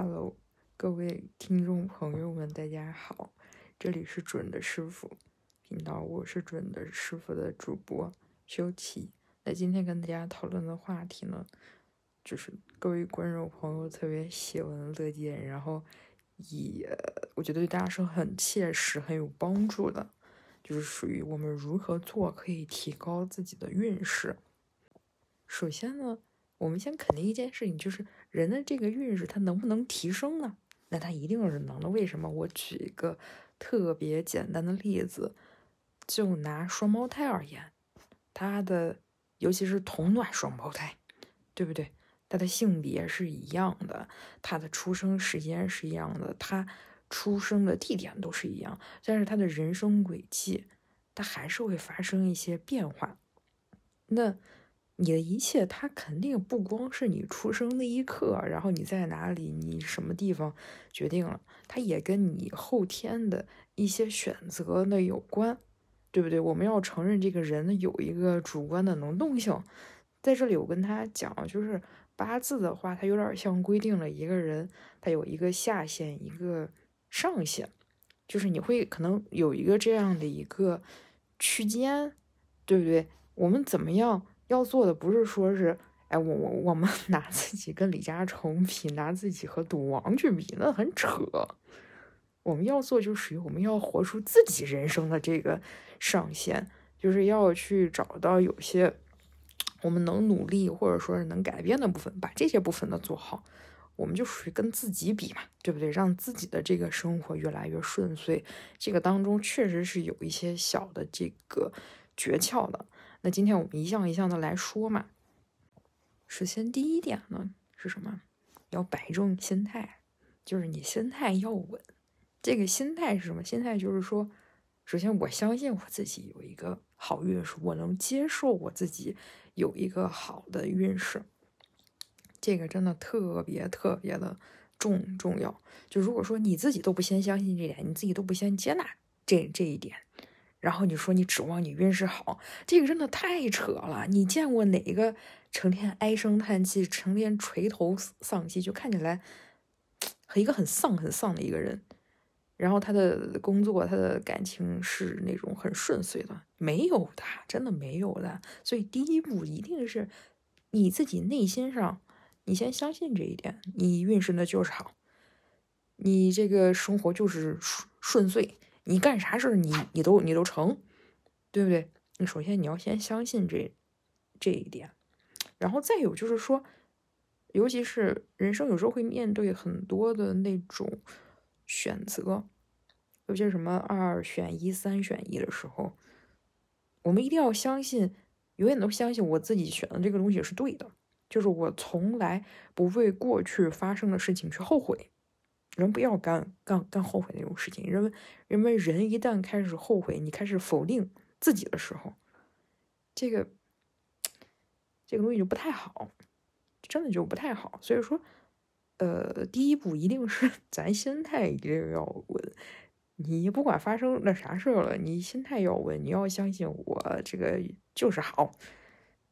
Hello，各位听众朋友们，大家好，这里是准的师傅频道，我是准的师傅的主播修齐。那今天跟大家讨论的话题呢，就是各位观众朋友特别喜闻乐见，然后也我觉得对大家是很切实、很有帮助的，就是属于我们如何做可以提高自己的运势。首先呢。我们先肯定一件事情，就是人的这个运势，它能不能提升呢？那它一定是能的。为什么？我举一个特别简单的例子，就拿双胞胎而言，他的尤其是同卵双胞胎，对不对？他的性别是一样的，他的出生时间是一样的，他出生的地点都是一样，但是他的人生轨迹，他还是会发生一些变化。那。你的一切，它肯定不光是你出生那一刻，然后你在哪里，你什么地方决定了，它也跟你后天的一些选择的有关，对不对？我们要承认这个人有一个主观的能动性，在这里我跟他讲，就是八字的话，它有点像规定了一个人，他有一个下限，一个上限，就是你会可能有一个这样的一个区间，对不对？我们怎么样？要做的不是说是，哎，我我我们 拿自己跟李嘉诚比，拿自己和赌王去比，那很扯。我们要做就属于我们要活出自己人生的这个上限，就是要去找到有些我们能努力或者说是能改变的部分，把这些部分的做好，我们就属于跟自己比嘛，对不对？让自己的这个生活越来越顺遂，这个当中确实是有一些小的这个诀窍的。那今天我们一项一项的来说嘛。首先第一点呢是什么？要摆正心态，就是你心态要稳。这个心态是什么？心态就是说，首先我相信我自己有一个好运势，我能接受我自己有一个好的运势。这个真的特别特别的重重要。就如果说你自己都不先相信这点，你自己都不先接纳这这一点。然后你说你指望你运势好，这个真的太扯了。你见过哪个成天唉声叹气、成天垂头丧气，就看起来和一个很丧、很丧的一个人？然后他的工作、他的感情是那种很顺遂的，没有的，真的没有的。所以第一步一定是你自己内心上，你先相信这一点，你运势那就是好，你这个生活就是顺顺遂。你干啥事儿，你你都你都成，对不对？你首先你要先相信这这一点，然后再有就是说，尤其是人生有时候会面对很多的那种选择，尤其是什么二选一、三选一的时候，我们一定要相信，永远都相信我自己选的这个东西是对的，就是我从来不为过去发生的事情去后悔。人不要干干干后悔那种事情。人们人们人一旦开始后悔，你开始否定自己的时候，这个这个东西就不太好，真的就不太好。所以说，呃，第一步一定是咱心态一定要稳。你不管发生那啥事儿了，你心态要稳，你要相信我这个就是好。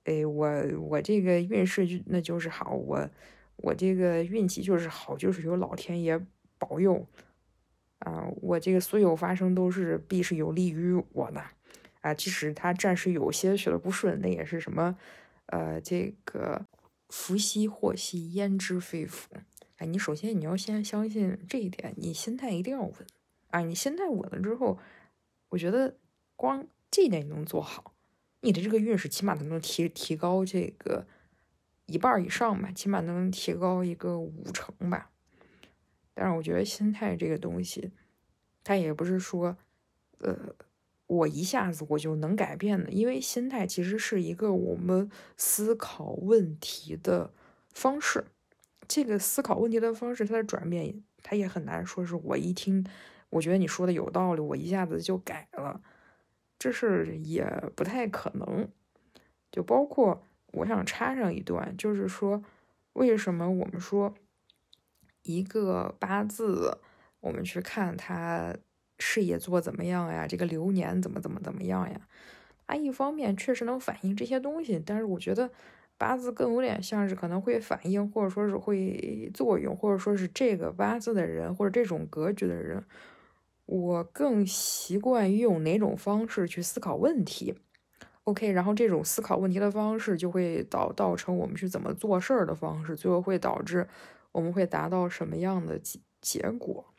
哎，我我这个运势就那就是好，我我这个运气就是好，就是有老天爷。保佑啊！我这个所有发生都是必是有利于我的啊！即使他暂时有些学的不顺，那也是什么呃，这个福兮祸兮焉知非福？哎，你首先你要先相信这一点，你心态一定要稳啊！你心态稳了之后，我觉得光这一点你能做好，你的这个运势起码能提提高这个一半以上吧，起码能提高一个五成吧。但是我觉得心态这个东西，它也不是说，呃，我一下子我就能改变的。因为心态其实是一个我们思考问题的方式。这个思考问题的方式，它的转变，它也很难说是我一听，我觉得你说的有道理，我一下子就改了，这事也不太可能。就包括我想插上一段，就是说，为什么我们说？一个八字，我们去看他事业做怎么样呀？这个流年怎么怎么怎么样呀？它一方面确实能反映这些东西，但是我觉得，八字更有点像是可能会反映，或者说是会作用，或者说是这个八字的人或者这种格局的人，我更习惯于用哪种方式去思考问题。OK，然后这种思考问题的方式就会导造成我们去怎么做事儿的方式，最后会导致我们会达到什么样的结结果。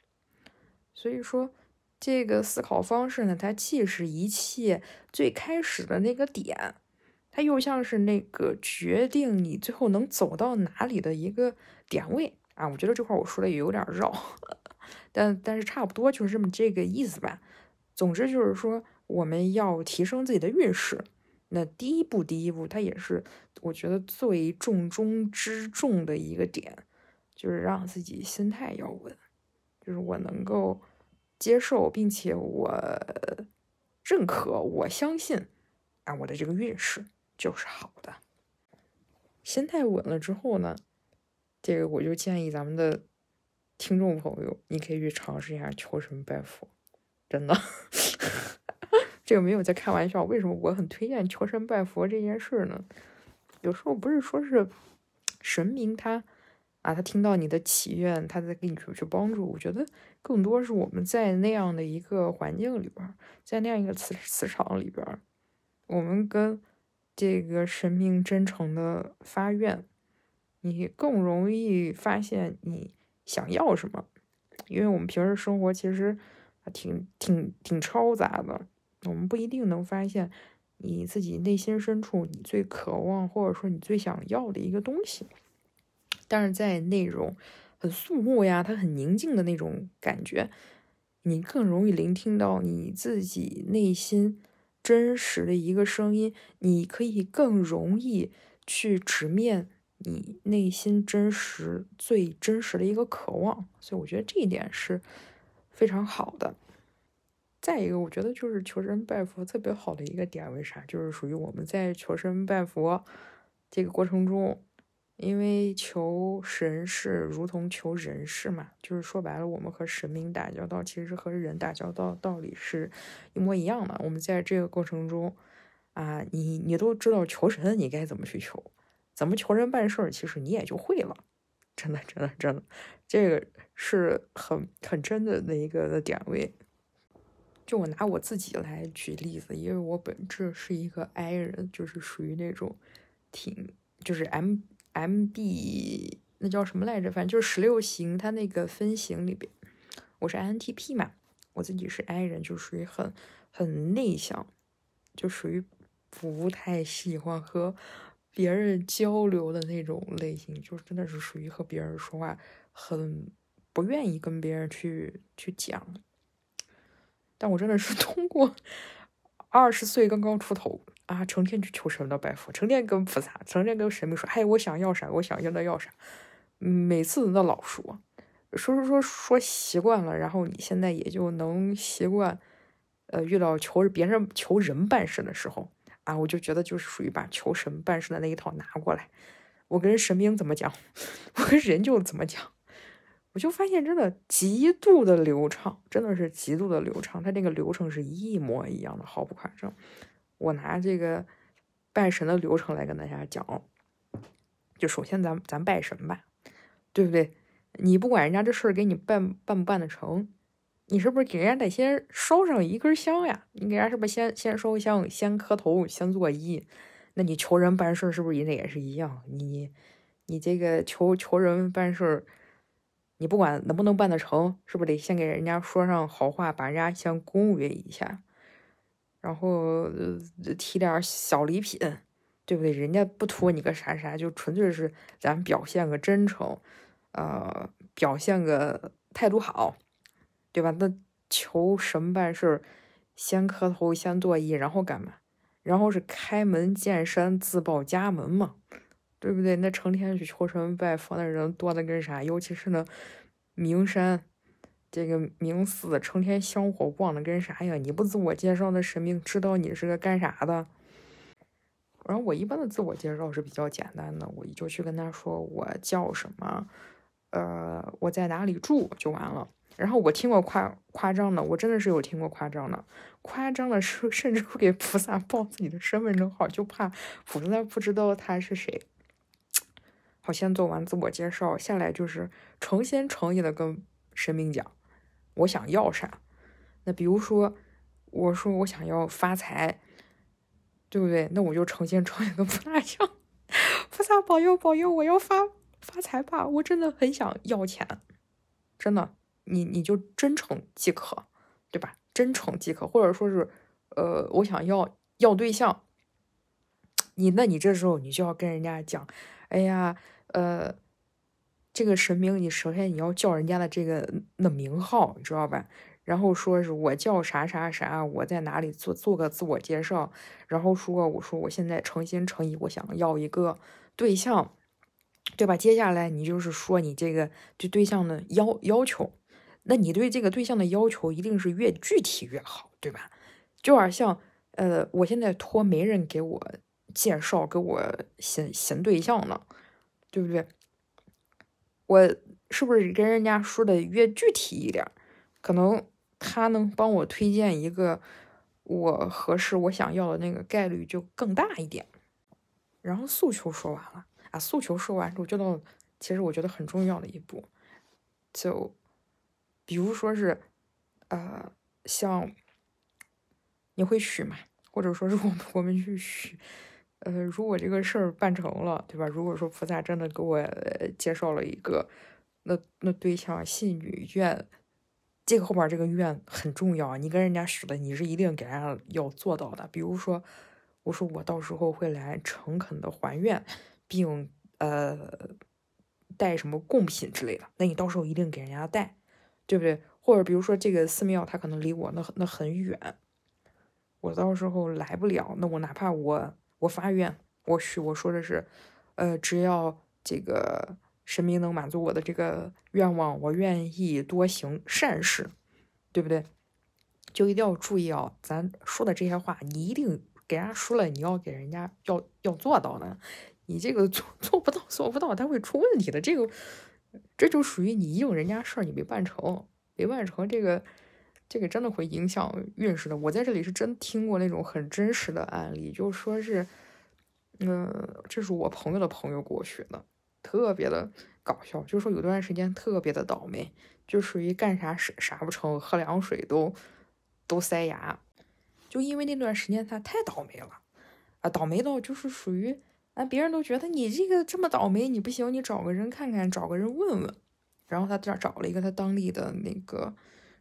所以说，这个思考方式呢，它既是一切最开始的那个点。它又像是那个决定你最后能走到哪里的一个点位啊！我觉得这块我说的也有点绕，但但是差不多就是这么这个意思吧。总之就是说，我们要提升自己的运势。那第一步，第一步，它也是我觉得最重中之重的一个点，就是让自己心态要稳，就是我能够接受，并且我认可，我相信啊，我的这个运势。就是好的，心态稳了之后呢，这个我就建议咱们的听众朋友，你可以去尝试一下求神拜佛，真的，这个没有在开玩笑。为什么我很推荐求神拜佛这件事呢？有时候不是说是神明他啊，他听到你的祈愿，他在给你去去帮助。我觉得更多是我们在那样的一个环境里边，在那样一个磁磁场里边，我们跟。这个神明真诚的发愿，你更容易发现你想要什么，因为我们平时生活其实挺挺挺嘈杂的，我们不一定能发现你自己内心深处你最渴望或者说你最想要的一个东西。但是在那种很肃穆呀，它很宁静的那种感觉，你更容易聆听到你自己内心。真实的一个声音，你可以更容易去直面你内心真实、最真实的一个渴望，所以我觉得这一点是非常好的。再一个，我觉得就是求神拜佛特别好的一个点，为啥？就是属于我们在求神拜佛这个过程中。因为求神是如同求人事嘛，就是说白了，我们和神明打交道，其实和人打交道道理是一模一样的。我们在这个过程中，啊，你你都知道求神你该怎么去求，怎么求人办事儿，其实你也就会了。真的，真的，真的，这个是很很真的那一个的点位。就我拿我自己来举例子，因为我本质是一个 I 人，就是属于那种挺就是 M。M B 那叫什么来着？反正就是十六型，它那个分型里边，我是 I N T P 嘛，我自己是 I 人，就属于很很内向，就属于不太喜欢和别人交流的那种类型，就真的是属于和别人说话很不愿意跟别人去去讲。但我真的是通过二十岁刚刚出头。啊，成天去求神的拜佛，成天跟菩萨，成天跟神明说：“哎，我想要啥，我想要的要啥。”每次那老说，说说说说习惯了，然后你现在也就能习惯。呃，遇到求别人求人办事的时候，啊，我就觉得就是属于把求神办事的那一套拿过来，我跟神明怎么讲，我跟人就怎么讲，我就发现真的极度的流畅，真的是极度的流畅，它这个流程是一模一样的，毫不夸张。我拿这个拜神的流程来跟大家讲，就首先咱咱拜神吧，对不对？你不管人家这事儿给你办办不办得成，你是不是给人家得先烧上一根香呀？你给人家是不是先先烧香，先磕头，先作揖？那你求人办事是不是也得也是一样？你你这个求求人办事，你不管能不能办得成，是不是得先给人家说上好话，把人家先恭维一下？然后提点小礼品，对不对？人家不图你个啥啥，就纯粹是咱表现个真诚，呃，表现个态度好，对吧？那求神办事，先磕头，先作揖，然后干嘛？然后是开门见山，自报家门嘛，对不对？那成天去求神拜佛的人多的跟啥？尤其是那名山。这个名寺成天香火旺的跟啥呀？你不自我介绍，那神明知道你是个干啥的？然后我一般的自我介绍是比较简单的，我就去跟他说我叫什么，呃，我在哪里住就完了。然后我听过夸夸张的，我真的是有听过夸张的，夸张的是甚至会给菩萨报自己的身份证号，就怕菩萨不知道他是谁。好，先做完自我介绍，下来就是诚心诚意的跟神明讲，我想要啥。那比如说，我说我想要发财，对不对？那我就诚心诚意跟 菩萨讲，菩萨保佑保佑，我要发发财吧！我真的很想要钱，真的。你你就真诚即可，对吧？真诚即可，或者说是，呃，我想要要对象，你那你这时候你就要跟人家讲，哎呀，呃，这个神明，你首先你要叫人家的这个那名号，你知道吧？然后说是我叫啥啥啥，我在哪里做做个自我介绍，然后说我说我现在诚心诚意，我想要一个对象，对吧？接下来你就是说你这个对对象的要要求。那你对这个对象的要求一定是越具体越好，对吧？就好像，呃，我现在托媒人给我介绍，给我寻寻对象呢，对不对？我是不是跟人家说的越具体一点，可能他能帮我推荐一个我合适、我想要的那个概率就更大一点。然后诉求说完了啊，诉求说完之后，就到其实我觉得很重要的一步，就。比如说是，呃，像你会许吗？或者说是我们我们去许，呃，如果这个事儿办成了，对吧？如果说菩萨真的给我介绍了一个那那对象，信女愿，这个后边这个愿很重要，你跟人家许的，你是一定给人家要做到的。比如说，我说我到时候会来诚恳的还愿，并呃带什么贡品之类的，那你到时候一定给人家带。对不对？或者比如说这个寺庙，它可能离我那那很远，我到时候来不了。那我哪怕我我发愿，我许我说的是，呃，只要这个神明能满足我的这个愿望，我愿意多行善事，对不对？就一定要注意啊，咱说的这些话，你一定给人家说了，你要给人家要要做到的。你这个做做不到，做不到，他会出问题的。这个。这就属于你应人家事儿，你没办成，没办成，这个这个真的会影响运势的。我在这里是真听过那种很真实的案例，就说是，嗯，这是我朋友的朋友给我学的，特别的搞笑。就是说有段时间特别的倒霉，就属于干啥啥啥不成，喝凉水都都塞牙，就因为那段时间他太倒霉了啊，倒霉到就是属于。啊别人都觉得你这个这么倒霉，你不行，你找个人看看，找个人问问。然后他这找了一个他当地的那个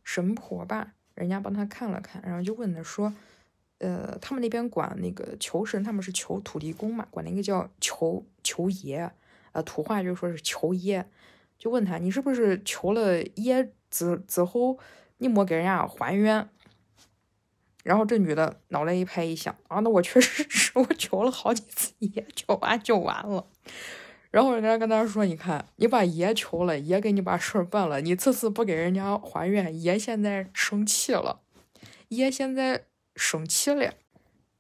神婆吧，人家帮他看了看，然后就问他说：“呃，他们那边管那个求神，他们是求土地公嘛，管那个叫求求爷，呃，土话就说是求爷。就问他，你是不是求了爷之之后，你没给人家还愿？”然后这女的脑袋一拍一想啊，那我确实 是我求了好几次爷，求完就完了。然后人家跟他说：“你看，你把爷求了，爷给你把事儿办了，你这次不给人家还愿，爷现在生气了，爷现在生气了。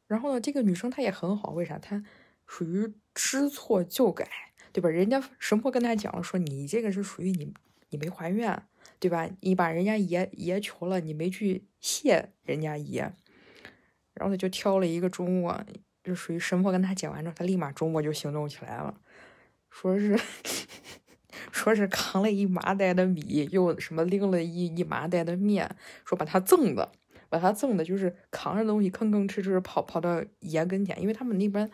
然后呢，这个女生她也很好，为啥？她属于知错就改，对吧？人家神婆跟她讲了，说你这个是属于你，你没还愿。”对吧？你把人家爷爷求了，你没去谢人家爷，然后他就挑了一个周末，就属于神婆跟他讲完之后，他立马周末就行动起来了，说是 说是扛了一麻袋的米，又什么拎了一一麻袋的面，说把他赠的，把他赠的，就是扛着东西吭吭哧哧跑跑到爷跟前，因为他们那边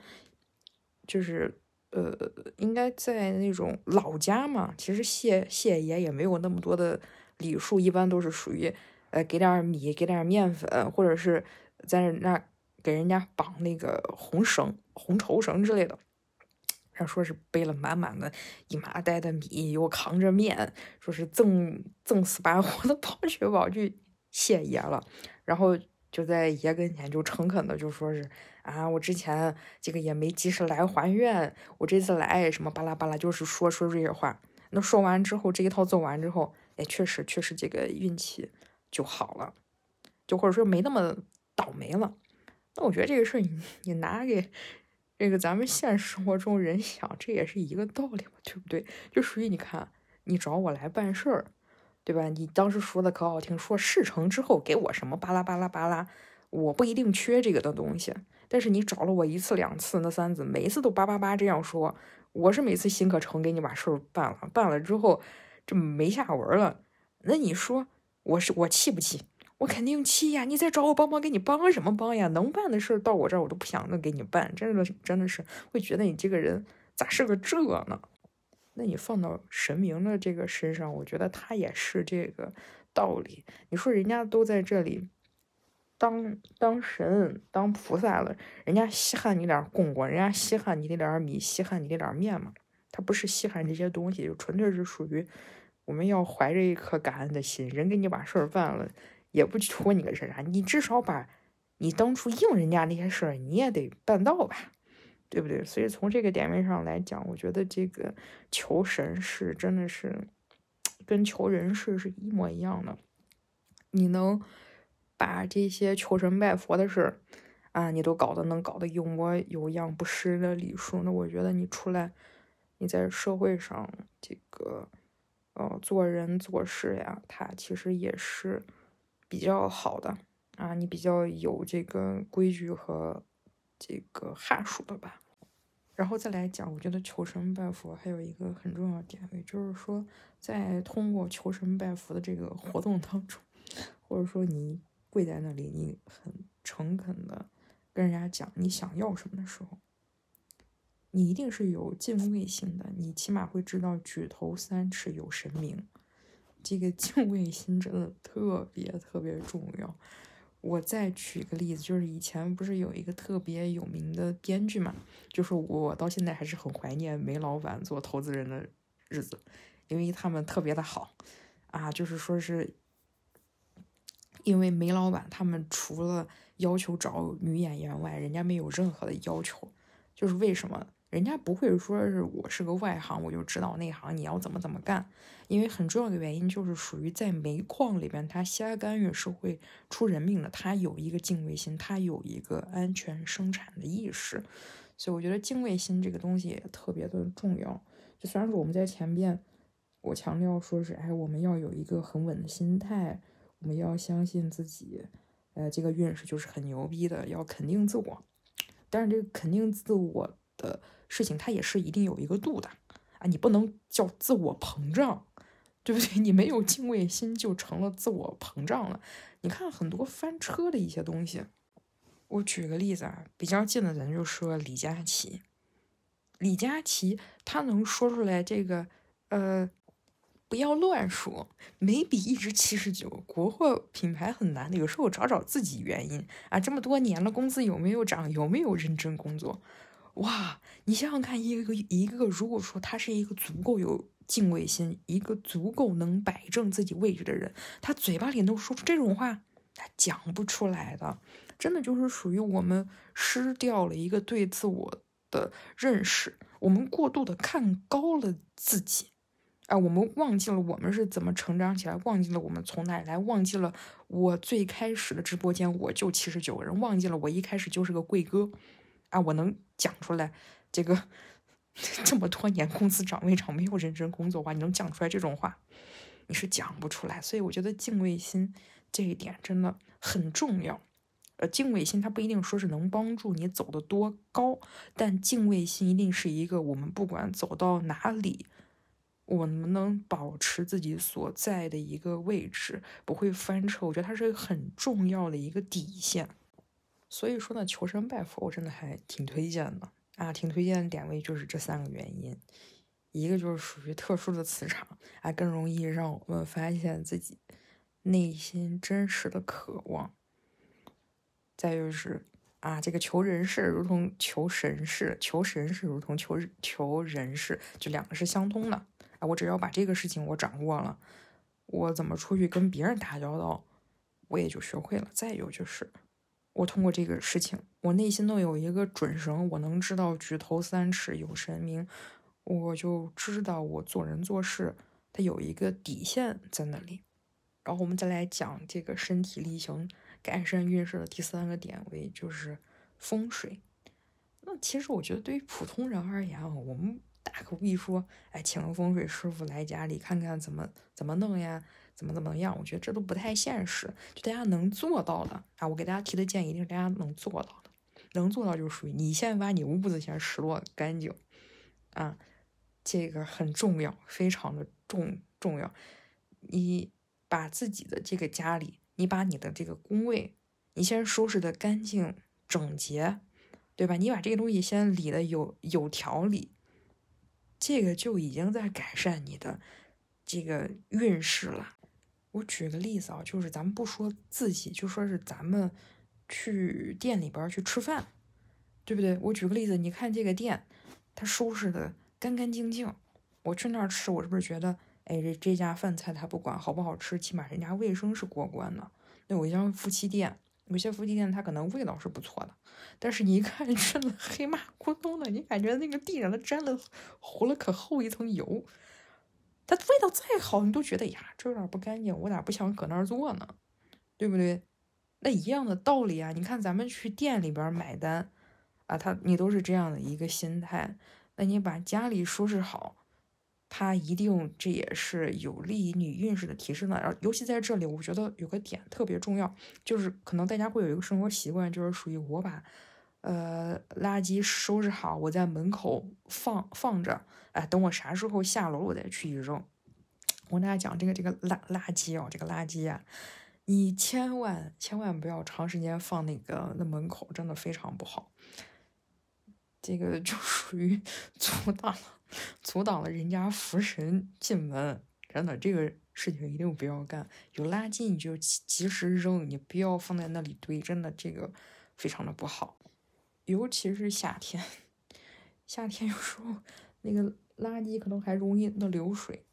就是。呃，应该在那种老家嘛，其实谢谢爷也没有那么多的礼数，一般都是属于，呃，给点米，给点面粉，或者是在那给人家绑那个红绳、红绸绳之类的。说是背了满满的一麻袋的米，又扛着面，说是赠赠死把活的跑去跑去谢爷了，然后就在爷跟前就诚恳的就说是。啊，我之前这个也没及时来还愿，我这次来什么巴拉巴拉，就是说说这些话。那说完之后，这一套做完之后，哎，确实确实这个运气就好了，就或者说没那么倒霉了。那我觉得这个事儿，你你拿给这个咱们现实生活中人想，这也是一个道理嘛，对不对？就属于你看，你找我来办事儿，对吧？你当时说的可好听，说事成之后给我什么巴拉巴拉巴拉，我不一定缺这个的东西。但是你找了我一次两次，那三次每一次都叭叭叭这样说，我是每次心可成给你把事儿办了，办了之后这没下文了。那你说我是我气不气？我肯定气呀！你再找我帮忙，给你帮什么帮呀？能办的事儿到我这儿我都不想那给你办，真的真的是会觉得你这个人咋是个这呢？那你放到神明的这个身上，我觉得他也是这个道理。你说人家都在这里当当神、当菩萨了，人家稀罕你点供果，人家稀罕你那点米，稀罕你那点面吗？他不是稀罕这些东西，就纯粹是属于我们要怀着一颗感恩的心。人给你把事儿办了，也不托你个啥，你至少把你当初应人家那些事儿，你也得办到吧。对不对？所以从这个点位上来讲，我觉得这个求神是真的是跟求人事是一模一样的。你能把这些求神拜佛的事儿啊，你都搞得能搞得有模有样、不失的礼数，那我觉得你出来，你在社会上这个呃做人做事呀，他其实也是比较好的啊，你比较有这个规矩和这个哈数的吧。然后再来讲，我觉得求神拜佛还有一个很重要的点位，就是说，在通过求神拜佛的这个活动当中，或者说你跪在那里，你很诚恳的跟人家讲你想要什么的时候，你一定是有敬畏心的，你起码会知道举头三尺有神明，这个敬畏心真的特别特别重要。我再举个例子，就是以前不是有一个特别有名的编剧嘛，就是我到现在还是很怀念煤老板做投资人的日子，因为他们特别的好啊，就是说是因为煤老板他们除了要求找女演员外，人家没有任何的要求，就是为什么？人家不会说是我是个外行，我就知道内行你要怎么怎么干，因为很重要的原因就是属于在煤矿里边，他瞎干预是会出人命的。他有一个敬畏心，他有一个安全生产的意识，所以我觉得敬畏心这个东西也特别的重要。就虽然说我们在前边我强调说是，哎，我们要有一个很稳的心态，我们要相信自己，呃，这个运势就是很牛逼的，要肯定自我。但是这个肯定自我的。事情它也是一定有一个度的啊，你不能叫自我膨胀，对不对？你没有敬畏心就成了自我膨胀了。你看很多翻车的一些东西，我举个例子啊，比较近的咱就说李佳琦。李佳琦他能说出来这个，呃，不要乱说，眉笔一直七十九，国货品牌很难的，有时候找找自己原因啊。这么多年了，工资有没有涨？有没有认真工作？哇，你想想看，一个一个，如果说他是一个足够有敬畏心，一个足够能摆正自己位置的人，他嘴巴里能说出这种话，他讲不出来的。真的就是属于我们失掉了一个对自我的认识，我们过度的看高了自己，啊，我们忘记了我们是怎么成长起来，忘记了我们从哪来，忘记了我最开始的直播间我就七十九个人，忘记了我一开始就是个贵哥。啊，我能讲出来，这个 这么多年工资涨没涨，没有认真工作的话，你能讲出来这种话，你是讲不出来。所以我觉得敬畏心这一点真的很重要。呃，敬畏心它不一定说是能帮助你走得多高，但敬畏心一定是一个我们不管走到哪里，我们能保持自己所在的一个位置，不会翻车。我觉得它是很重要的一个底线。所以说呢，求神拜佛我真的还挺推荐的啊，挺推荐的点位就是这三个原因，一个就是属于特殊的磁场啊，更容易让我们发现自己内心真实的渴望。再就是啊，这个求人事如同求神事，求神事如同求求人事，就两个是相通的啊。我只要把这个事情我掌握了，我怎么出去跟别人打交道，我也就学会了。再有就是。我通过这个事情，我内心都有一个准绳，我能知道举头三尺有神明，我就知道我做人做事，它有一个底线在那里。然后我们再来讲这个身体力行改善运势的第三个点位，就是风水。那其实我觉得对于普通人而言啊，我们大可不必说，哎，请个风水师傅来家里看看怎么怎么弄呀，怎么怎么样？我觉得这都不太现实。就大家能做到的啊，我给大家提的建议一定是大家能做到的。能做到就属于你先把你屋子先拾掇干净啊，这个很重要，非常的重重要。你把自己的这个家里，你把你的这个工位，你先收拾的干净整洁，对吧？你把这个东西先理的有有条理。这个就已经在改善你的这个运势了。我举个例子啊，就是咱们不说自己，就说是咱们去店里边去吃饭，对不对？我举个例子，你看这个店，它收拾的干干净净。我去那儿吃，我是不是觉得，哎，这这家饭菜它不管好不好吃，起码人家卫生是过关的。那有一家夫妻店。有些夫妻店它可能味道是不错的，但是你一看真的黑麻咕咚的，你感觉那个地上它沾了糊了可厚一层油，它味道再好，你都觉得呀这有点不干净，我咋不想搁那儿做呢？对不对？那一样的道理啊，你看咱们去店里边买单啊，他你都是这样的一个心态，那你把家里收拾好。他一定，这也是有利于你运势的提升的。然后，尤其在这里，我觉得有个点特别重要，就是可能大家会有一个生活习惯，就是属于我把，呃，垃圾收拾好，我在门口放放着，哎，等我啥时候下楼，我再去一扔。我跟大家讲，这个这个垃垃圾哦，这个垃圾啊，你千万千万不要长时间放那个那门口，真的非常不好。这个就 属于阻挡了。阻挡了人家福神进门，真的这个事情一定不要干。有垃圾你就及时扔，你不要放在那里堆，真的这个非常的不好。尤其是夏天，夏天有时候那个垃圾可能还容易那流水，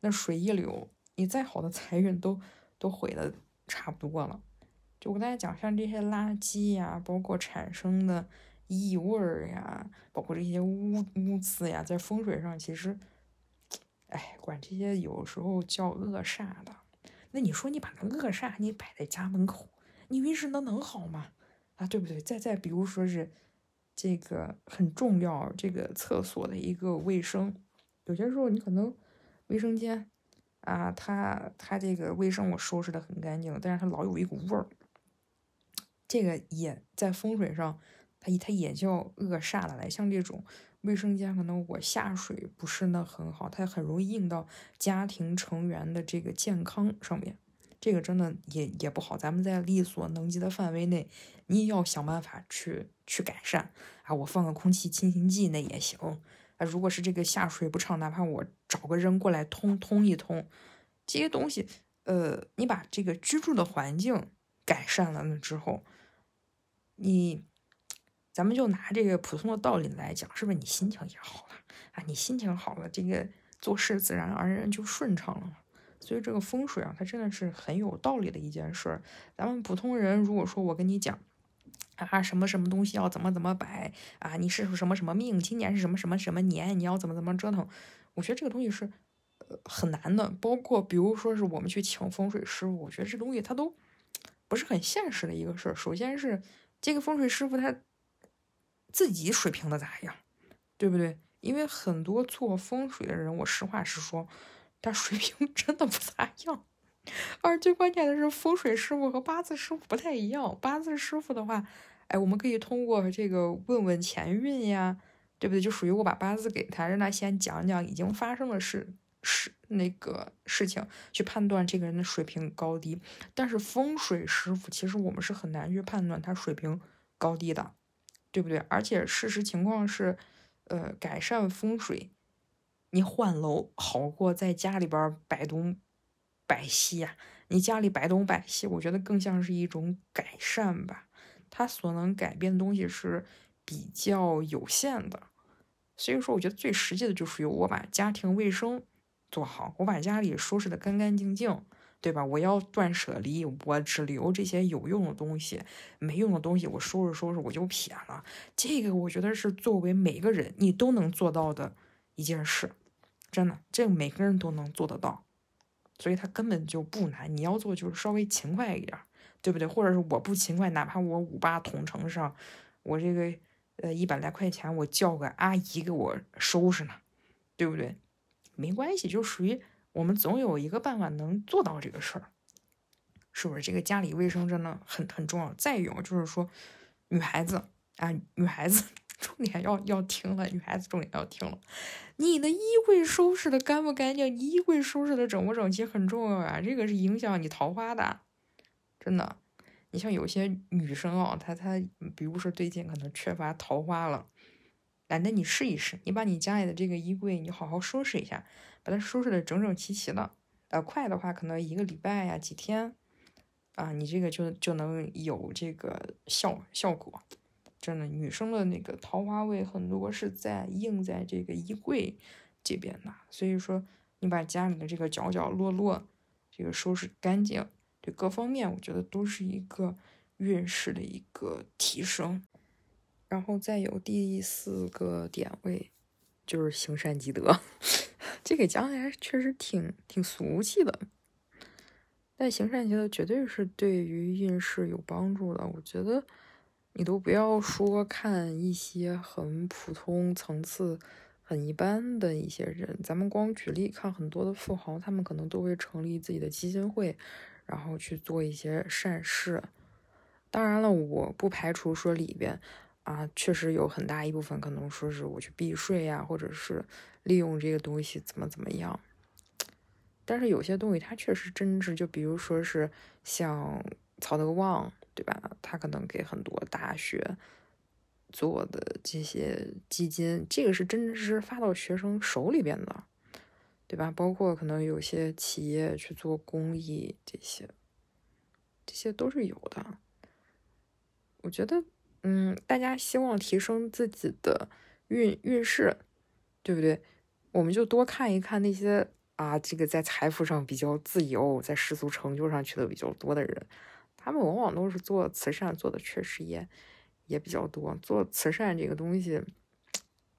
那水一流，你再好的财运都都毁的差不多了。就我跟大家讲，像这些垃圾呀，包括产生的。异味儿呀，包括这些污污渍呀，在风水上其实，哎，管这些有时候叫恶煞的。那你说你把那恶煞你摆在家门口，你运势能能好吗？啊，对不对？再再比如说是这个很重要，这个厕所的一个卫生，有些时候你可能卫生间啊，它它这个卫生我收拾的很干净，但是它老有一股味儿，这个也在风水上。它它也叫恶煞的来，像这种卫生间，可能我下水不是那很好，它很容易映到家庭成员的这个健康上面，这个真的也也不好。咱们在力所能及的范围内，你也要想办法去去改善啊。我放个空气清新剂那也行啊。如果是这个下水不畅，哪怕我找个人过来通通一通，这些东西，呃，你把这个居住的环境改善了了之后，你。咱们就拿这个普通的道理来讲，是不是你心情也好了啊？你心情好了，这个做事自然而然就顺畅了。所以这个风水啊，它真的是很有道理的一件事。咱们普通人如果说我跟你讲啊，什么什么东西要怎么怎么摆啊，你是什么什么命，今年是什么什么什么年，你要怎么怎么折腾，我觉得这个东西是呃很难的。包括比如说是我们去请风水师傅，我觉得这东西它都不是很现实的一个事儿。首先是这个风水师傅他。自己水平的咋样，对不对？因为很多做风水的人，我实话实说，他水平 真的不咋样。而最关键的是，风水师傅和八字师傅不太一样。八字师傅的话，哎，我们可以通过这个问问前运呀，对不对？就属于我把八字给他，让他先讲讲已经发生的事事那个事情，去判断这个人的水平高低。但是风水师傅，其实我们是很难去判断他水平高低的。对不对？而且事实情况是，呃，改善风水，你换楼好过在家里边摆东摆西呀。你家里摆东摆西，我觉得更像是一种改善吧。它所能改变的东西是比较有限的，所以说，我觉得最实际的就属于我把家庭卫生做好，我把家里收拾的干干净净。对吧？我要断舍离，我只留这些有用的东西，没用的东西我收拾收拾我就撇了。这个我觉得是作为每个人你都能做到的一件事，真的，这个每个人都能做得到，所以它根本就不难。你要做就是稍微勤快一点，对不对？或者是我不勤快，哪怕我五八同城上，我这个呃一百来块钱，我叫个阿姨给我收拾呢，对不对？没关系，就属于我们总有一个办法能做到这个事儿，是不是？这个家里卫生真的很很重要。再有就是说，女孩子啊，女孩子重点要要听了，女孩子重点要听了，你的衣柜收拾的干不干净，你衣柜收拾的整不整齐很重要啊，这个是影响你桃花的，真的。你像有些女生啊，她她，比如说最近可能缺乏桃花了。那那你试一试，你把你家里的这个衣柜，你好好收拾一下，把它收拾的整整齐齐的。呃，快的话可能一个礼拜呀，几天，啊，你这个就就能有这个效效果。真的，女生的那个桃花位很多是在映在这个衣柜这边的，所以说你把家里的这个角角落落这个收拾干净，对各方面我觉得都是一个运势的一个提升。然后再有第四个点位，就是行善积德。这个讲起来确实挺挺俗气的，但行善积德绝对是对于运势有帮助的。我觉得你都不要说看一些很普通、层次很一般的一些人，咱们光举例看很多的富豪，他们可能都会成立自己的基金会，然后去做一些善事。当然了，我不排除说里边。啊，确实有很大一部分可能说是我去避税呀，或者是利用这个东西怎么怎么样。但是有些东西它确实真挚，就比如说是像曹德旺，对吧？他可能给很多大学做的这些基金，这个是真真实发到学生手里边的，对吧？包括可能有些企业去做公益，这些这些都是有的。我觉得。嗯，大家希望提升自己的运运势，对不对？我们就多看一看那些啊，这个在财富上比较自由，在世俗成就上取得比较多的人，他们往往都是做慈善做的确实也也比较多。做慈善这个东西，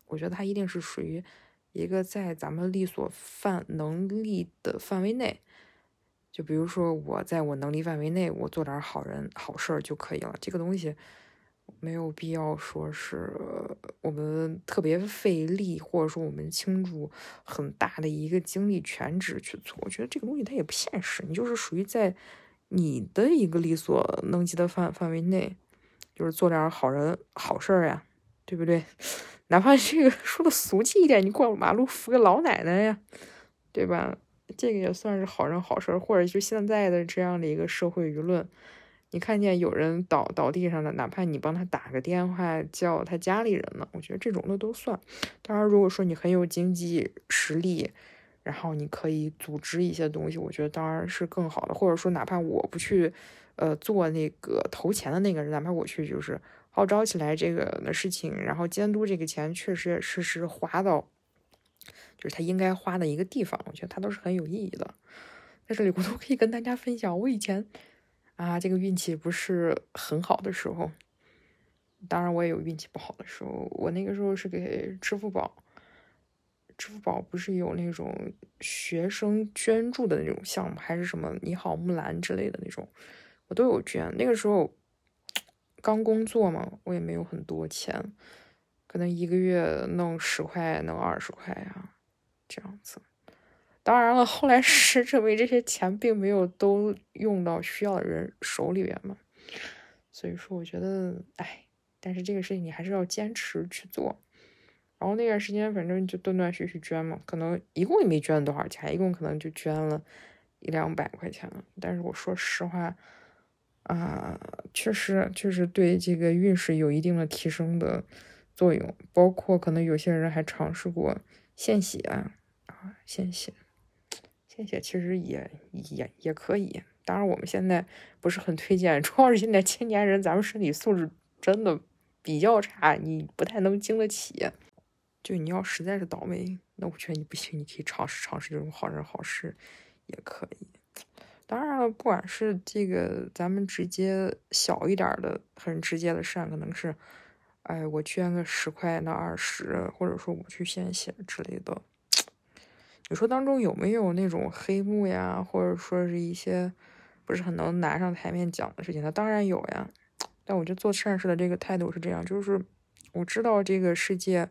我觉得它一定是属于一个在咱们力所范能力的范围内。就比如说，我在我能力范围内，我做点好人好事儿就可以了。这个东西。没有必要说是我们特别费力，或者说我们倾注很大的一个精力全职去做。我觉得这个东西它也不现实。你就是属于在你的一个力所能及的范范围内，就是做点好人好事儿呀，对不对？哪怕这个说的俗气一点，你过马路扶个老奶奶呀，对吧？这个也算是好人好事儿，或者就现在的这样的一个社会舆论。你看见有人倒倒地上的，哪怕你帮他打个电话叫他家里人呢，我觉得这种的都算。当然，如果说你很有经济实力，然后你可以组织一些东西，我觉得当然是更好的。或者说，哪怕我不去，呃，做那个投钱的那个人，哪怕我去就是号召起来这个的事情，然后监督这个钱确实也是是花到，就是他应该花的一个地方，我觉得他都是很有意义的。在这里，我都可以跟大家分享，我以前。啊，这个运气不是很好的时候，当然我也有运气不好的时候。我那个时候是给支付宝，支付宝不是有那种学生捐助的那种项目，还是什么你好木兰之类的那种，我都有捐。那个时候刚工作嘛，我也没有很多钱，可能一个月弄十块，弄二十块呀，这样子。当然了，后来事实证明，这些钱并没有都用到需要的人手里边嘛。所以说，我觉得，哎，但是这个事情你还是要坚持去做。然后那段时间，反正就断断续续捐嘛，可能一共也没捐多少钱，一共可能就捐了一两百块钱。但是我说实话，啊，确实确实对这个运势有一定的提升的作用。包括可能有些人还尝试过献血啊，献血。献血其实也也也可以，当然我们现在不是很推荐，主要是现在青年人咱们身体素质真的比较差，你不太能经得起。就你要实在是倒霉，那我觉得你不行，你可以尝试尝试这种好人好事也可以。当然了，不管是这个咱们直接小一点的很直接的善，可能是，哎，我捐个十块那二十，或者说我去献血之类的。你说当中有没有那种黑幕呀，或者说是一些不是很能拿上台面讲的事情？那当然有呀。但我觉得做善事的这个态度是这样，就是我知道这个世界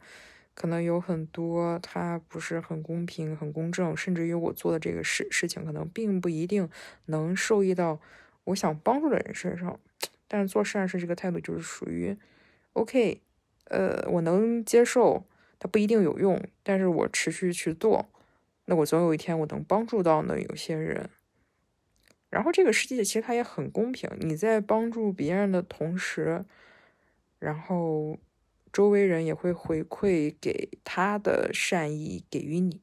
可能有很多它不是很公平、很公正，甚至于我做的这个事事情，可能并不一定能受益到我想帮助的人身上。但是做善事这个态度就是属于，OK，呃，我能接受，它不一定有用，但是我持续去做，那我总有一天我能帮助到那有些人。然后这个世界其实它也很公平，你在帮助别人的同时，然后。周围人也会回馈给他的善意给予你，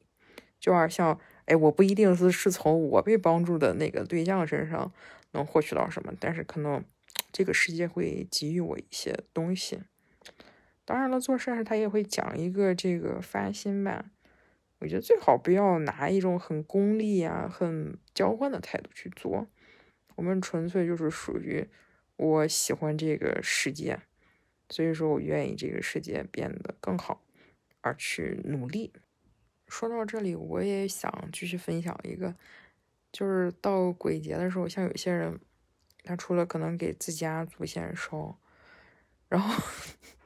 就有点像，哎，我不一定是是从我被帮助的那个对象身上能获取到什么，但是可能这个世界会给予我一些东西。当然了，做善事他也会讲一个这个发心吧，我觉得最好不要拿一种很功利啊、很交换的态度去做，我们纯粹就是属于我喜欢这个世界。所以说我愿意这个世界变得更好，而去努力。说到这里，我也想继续分享一个，就是到鬼节的时候，像有些人，他除了可能给自家祖先烧，然后，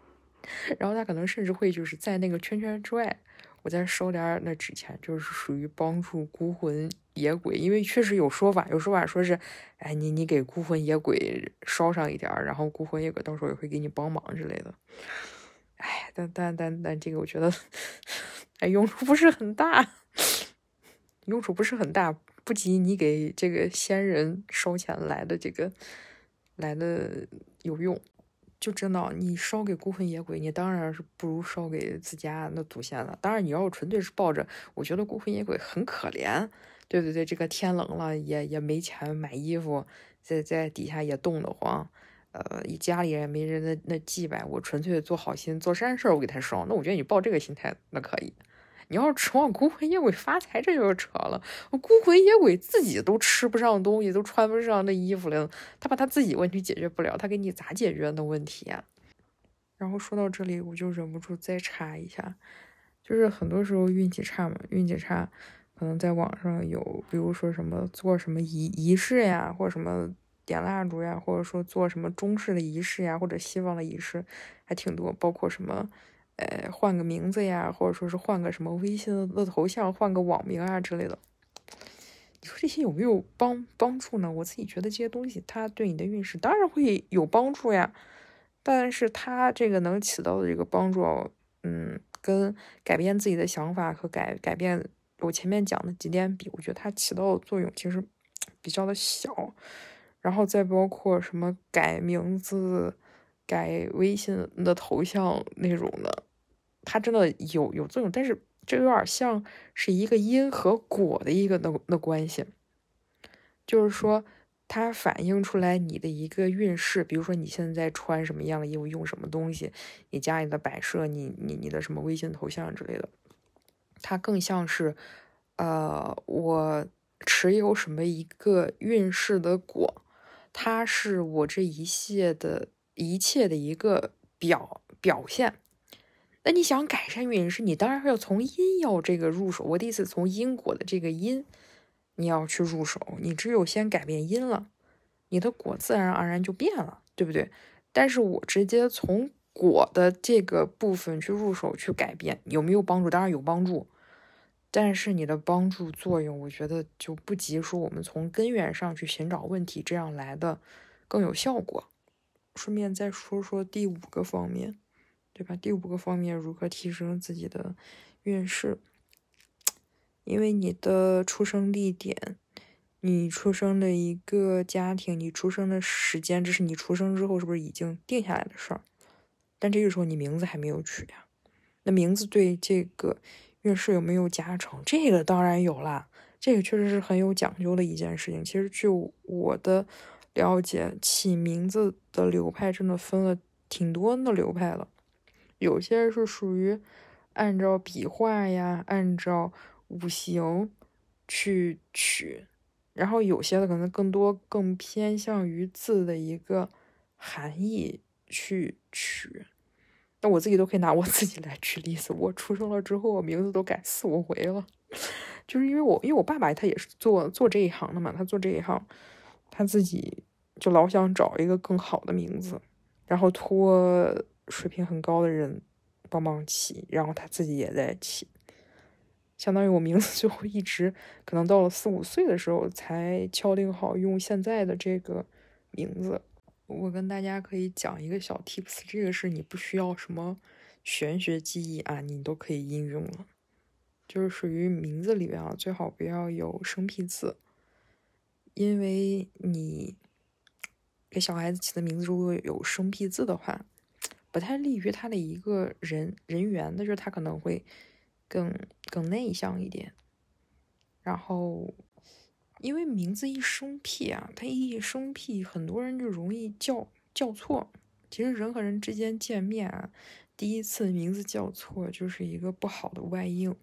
然后他可能甚至会就是在那个圈圈之外。我再收点那纸钱，就是属于帮助孤魂野鬼，因为确实有说法，有说法说是，哎，你你给孤魂野鬼烧上一点儿然后孤魂野鬼到时候也会给你帮忙之类的。哎，但但但但这个我觉得，哎，用处不是很大，用处不是很大，不及你给这个仙人烧钱来的这个来的有用。就真的，你烧给孤魂野鬼，你当然是不如烧给自家那祖先了。当然，你要纯粹是抱着，我觉得孤魂野鬼很可怜，对对对，这个天冷了也也没钱买衣服，在在底下也冻得慌，呃，家里也没人那那祭拜，我纯粹做好心做善事，我给他烧。那我觉得你抱这个心态那可以。你要是指望孤魂野鬼发财，这就扯了。孤魂野鬼自己都吃不上东西，都穿不上那衣服了，他把他自己问题解决不了，他给你咋解决那问题啊？然后说到这里，我就忍不住再插一下，就是很多时候运气差嘛，运气差，可能在网上有，比如说什么做什么仪仪式呀，或者什么点蜡烛呀，或者说做什么中式的仪式呀，或者西方的仪式，还挺多，包括什么。呃，换个名字呀，或者说是换个什么微信的头像，换个网名啊之类的。你说这些有没有帮帮助呢？我自己觉得这些东西，它对你的运势当然会有帮助呀。但是它这个能起到的这个帮助，嗯，跟改变自己的想法和改改变我前面讲的几点比，我觉得它起到的作用其实比较的小。然后再包括什么改名字、改微信的头像那种的。它真的有有作用，但是这有点像是一个因和果的一个那那关系，就是说它反映出来你的一个运势，比如说你现在穿什么样的衣服，用什么东西，你家里的摆设，你你你的什么微信头像之类的，它更像是，呃，我持有什么一个运势的果，它是我这一切的一切的一个表表现。那你想改善运势，你当然要从因要这个入手。我的意思，从因果的这个因，你要去入手。你只有先改变因了，你的果自然而然就变了，对不对？但是我直接从果的这个部分去入手去改变，有没有帮助？当然有帮助，但是你的帮助作用，我觉得就不及说我们从根源上去寻找问题这样来的更有效果。顺便再说说第五个方面。对吧？第五个方面，如何提升自己的运势？因为你的出生地点，你出生的一个家庭，你出生的时间，这是你出生之后是不是已经定下来的事儿？但这个时候你名字还没有取呀，那名字对这个运势有没有加成？这个当然有啦，这个确实是很有讲究的一件事情。其实就我的了解，起名字的流派真的分了挺多的流派了。有些是属于按照笔画呀，按照五行去取，然后有些的可能更多更偏向于字的一个含义去取。那我自己都可以拿我自己来举例子，我出生了之后，我名字都改四五回了，就是因为我因为我爸爸他也是做做这一行的嘛，他做这一行，他自己就老想找一个更好的名字，然后托。水平很高的人帮忙起，然后他自己也在起，相当于我名字就会一直可能到了四五岁的时候才敲定好用现在的这个名字。我跟大家可以讲一个小 tips，这个是你不需要什么玄学记忆啊，你都可以应用了。就是属于名字里面啊，最好不要有生僻字，因为你给小孩子起的名字如果有生僻字的话，不太利于他的一个人人缘的，就是他可能会更更内向一点，然后。因为名字一生僻啊，他一生僻，很多人就容易叫叫错。其实人和人之间见面啊，第一次名字叫错就是一个不好的外应，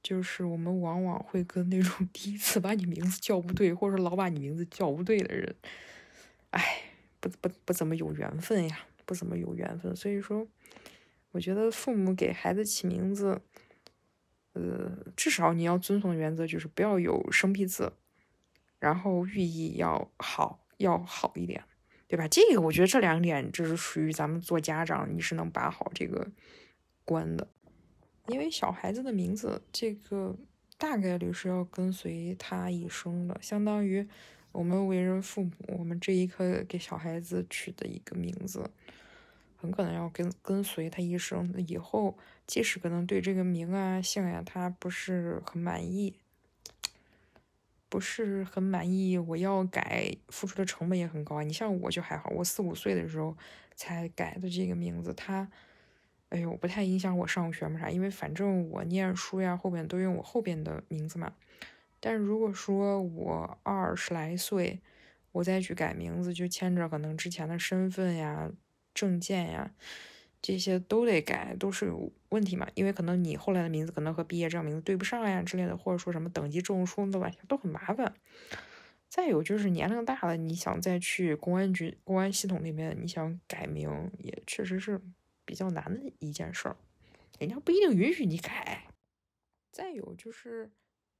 就是我们往往会跟那种第一次把你名字叫不对，或者老把你名字叫不对的人，哎，不不不怎么有缘分呀，不怎么有缘分。所以说，我觉得父母给孩子起名字。呃，至少你要遵从的原则就是不要有生僻字，然后寓意要好，要好一点，对吧？这个我觉得这两点就是属于咱们做家长，你是能把好这个关的，因为小孩子的名字，这个大概率是要跟随他一生的，相当于我们为人父母，我们这一刻给小孩子取的一个名字。很可能要跟跟随他一生，以后即使可能对这个名啊姓呀他不是很满意，不是很满意，我要改，付出的成本也很高啊。你像我就还好，我四五岁的时候才改的这个名字，他，哎呦，不太影响我上学嘛啥，因为反正我念书呀后边都用我后边的名字嘛。但如果说我二十来岁，我再去改名字，就牵着可能之前的身份呀。证件呀，这些都得改，都是有问题嘛。因为可能你后来的名字可能和毕业证名字对不上呀之类的，或者说什么等级证书的吧，都很麻烦。再有就是年龄大了，你想再去公安局、公安系统那边，你想改名也确实是比较难的一件事儿，人家不一定允许你改。再有就是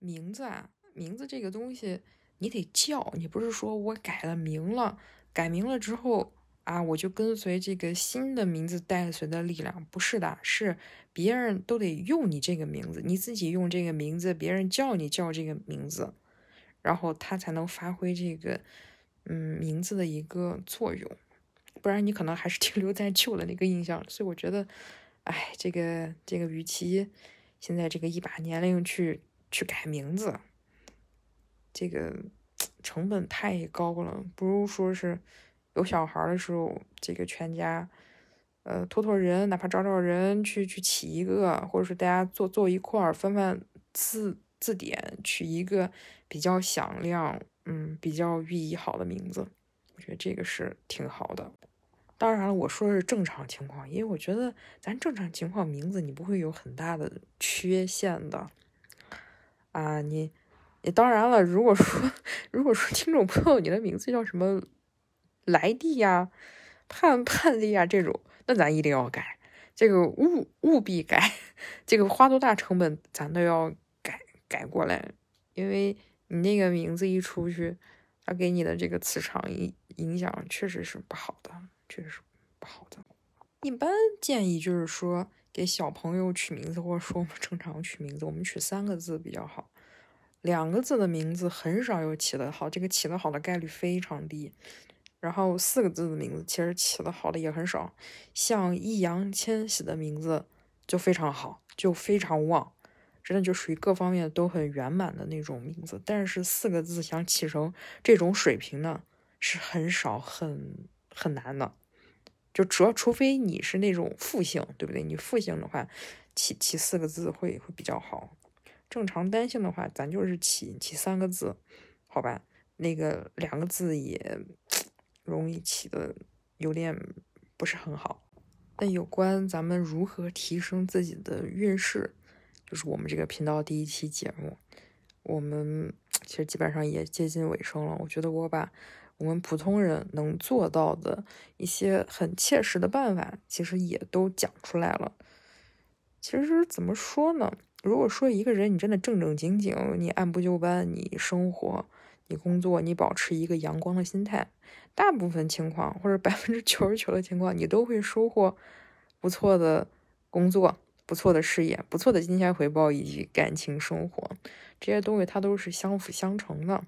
名字啊，名字这个东西你得叫，你不是说我改了名了，改名了之后。啊，我就跟随这个新的名字带随的力量，不是的，是别人都得用你这个名字，你自己用这个名字，别人叫你叫这个名字，然后他才能发挥这个嗯名字的一个作用，不然你可能还是停留在旧的那个印象。所以我觉得，哎，这个这个，与其现在这个一把年龄去去改名字，这个 成本太高了，不如说是。有小孩的时候，这个全家，呃，托托人，哪怕找找人去去起一个，或者是大家坐坐一块儿翻翻字字典，取一个比较响亮，嗯，比较寓意好的名字，我觉得这个是挺好的。当然了，我说的是正常情况，因为我觉得咱正常情况名字你不会有很大的缺陷的。啊，你，你当然了，如果说 如果说听众朋友你的名字叫什么？来地呀，判 判地呀，这种那咱一定要改，这个务务必改，这个花多大成本咱都要改改过来，因为你那个名字一出去，它给你的这个磁场影影响确实是不好的，确实是不好的。一般建议就是说，给小朋友取名字，或者说我们正常取名字，我们取三个字比较好，两个字的名字很少有起得好，这个起得好的概率非常低。然后四个字的名字其实起的好的也很少，像易烊千玺的名字就非常好，就非常旺，真的就属于各方面都很圆满的那种名字。但是四个字想起成这种水平呢，是很少很很难的。就主要除非你是那种复姓，对不对？你复姓的话，起起四个字会会比较好。正常单姓的话，咱就是起起三个字，好吧？那个两个字也。容易起的有点不是很好。那有关咱们如何提升自己的运势，就是我们这个频道第一期节目。我们 其实基本上也接近尾声了。我觉得我把我们普通人能做到的一些很切实的办法，其实也都讲出来了。其实怎么说呢？如果说一个人你真的正正经经，你按部就班，你生活。你工作，你保持一个阳光的心态，大部分情况或者百分之九十九的情况，你都会收获不错的工作、不错的事业、不错的金钱回报以及感情生活，这些东西它都是相辅相成的。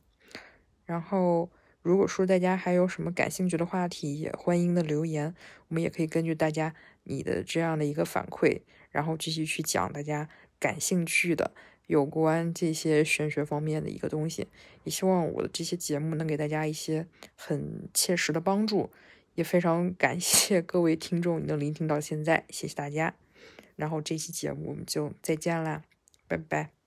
然后，如果说大家还有什么感兴趣的话题，也欢迎的留言，我们也可以根据大家你的这样的一个反馈，然后继续去讲大家感兴趣的有关这些玄学方面的一个东西。也希望我的这些节目能给大家一些很切实的帮助。也非常感谢各位听众，你能聆听到现在，谢谢大家。然后这期节目我们就再见啦，拜拜。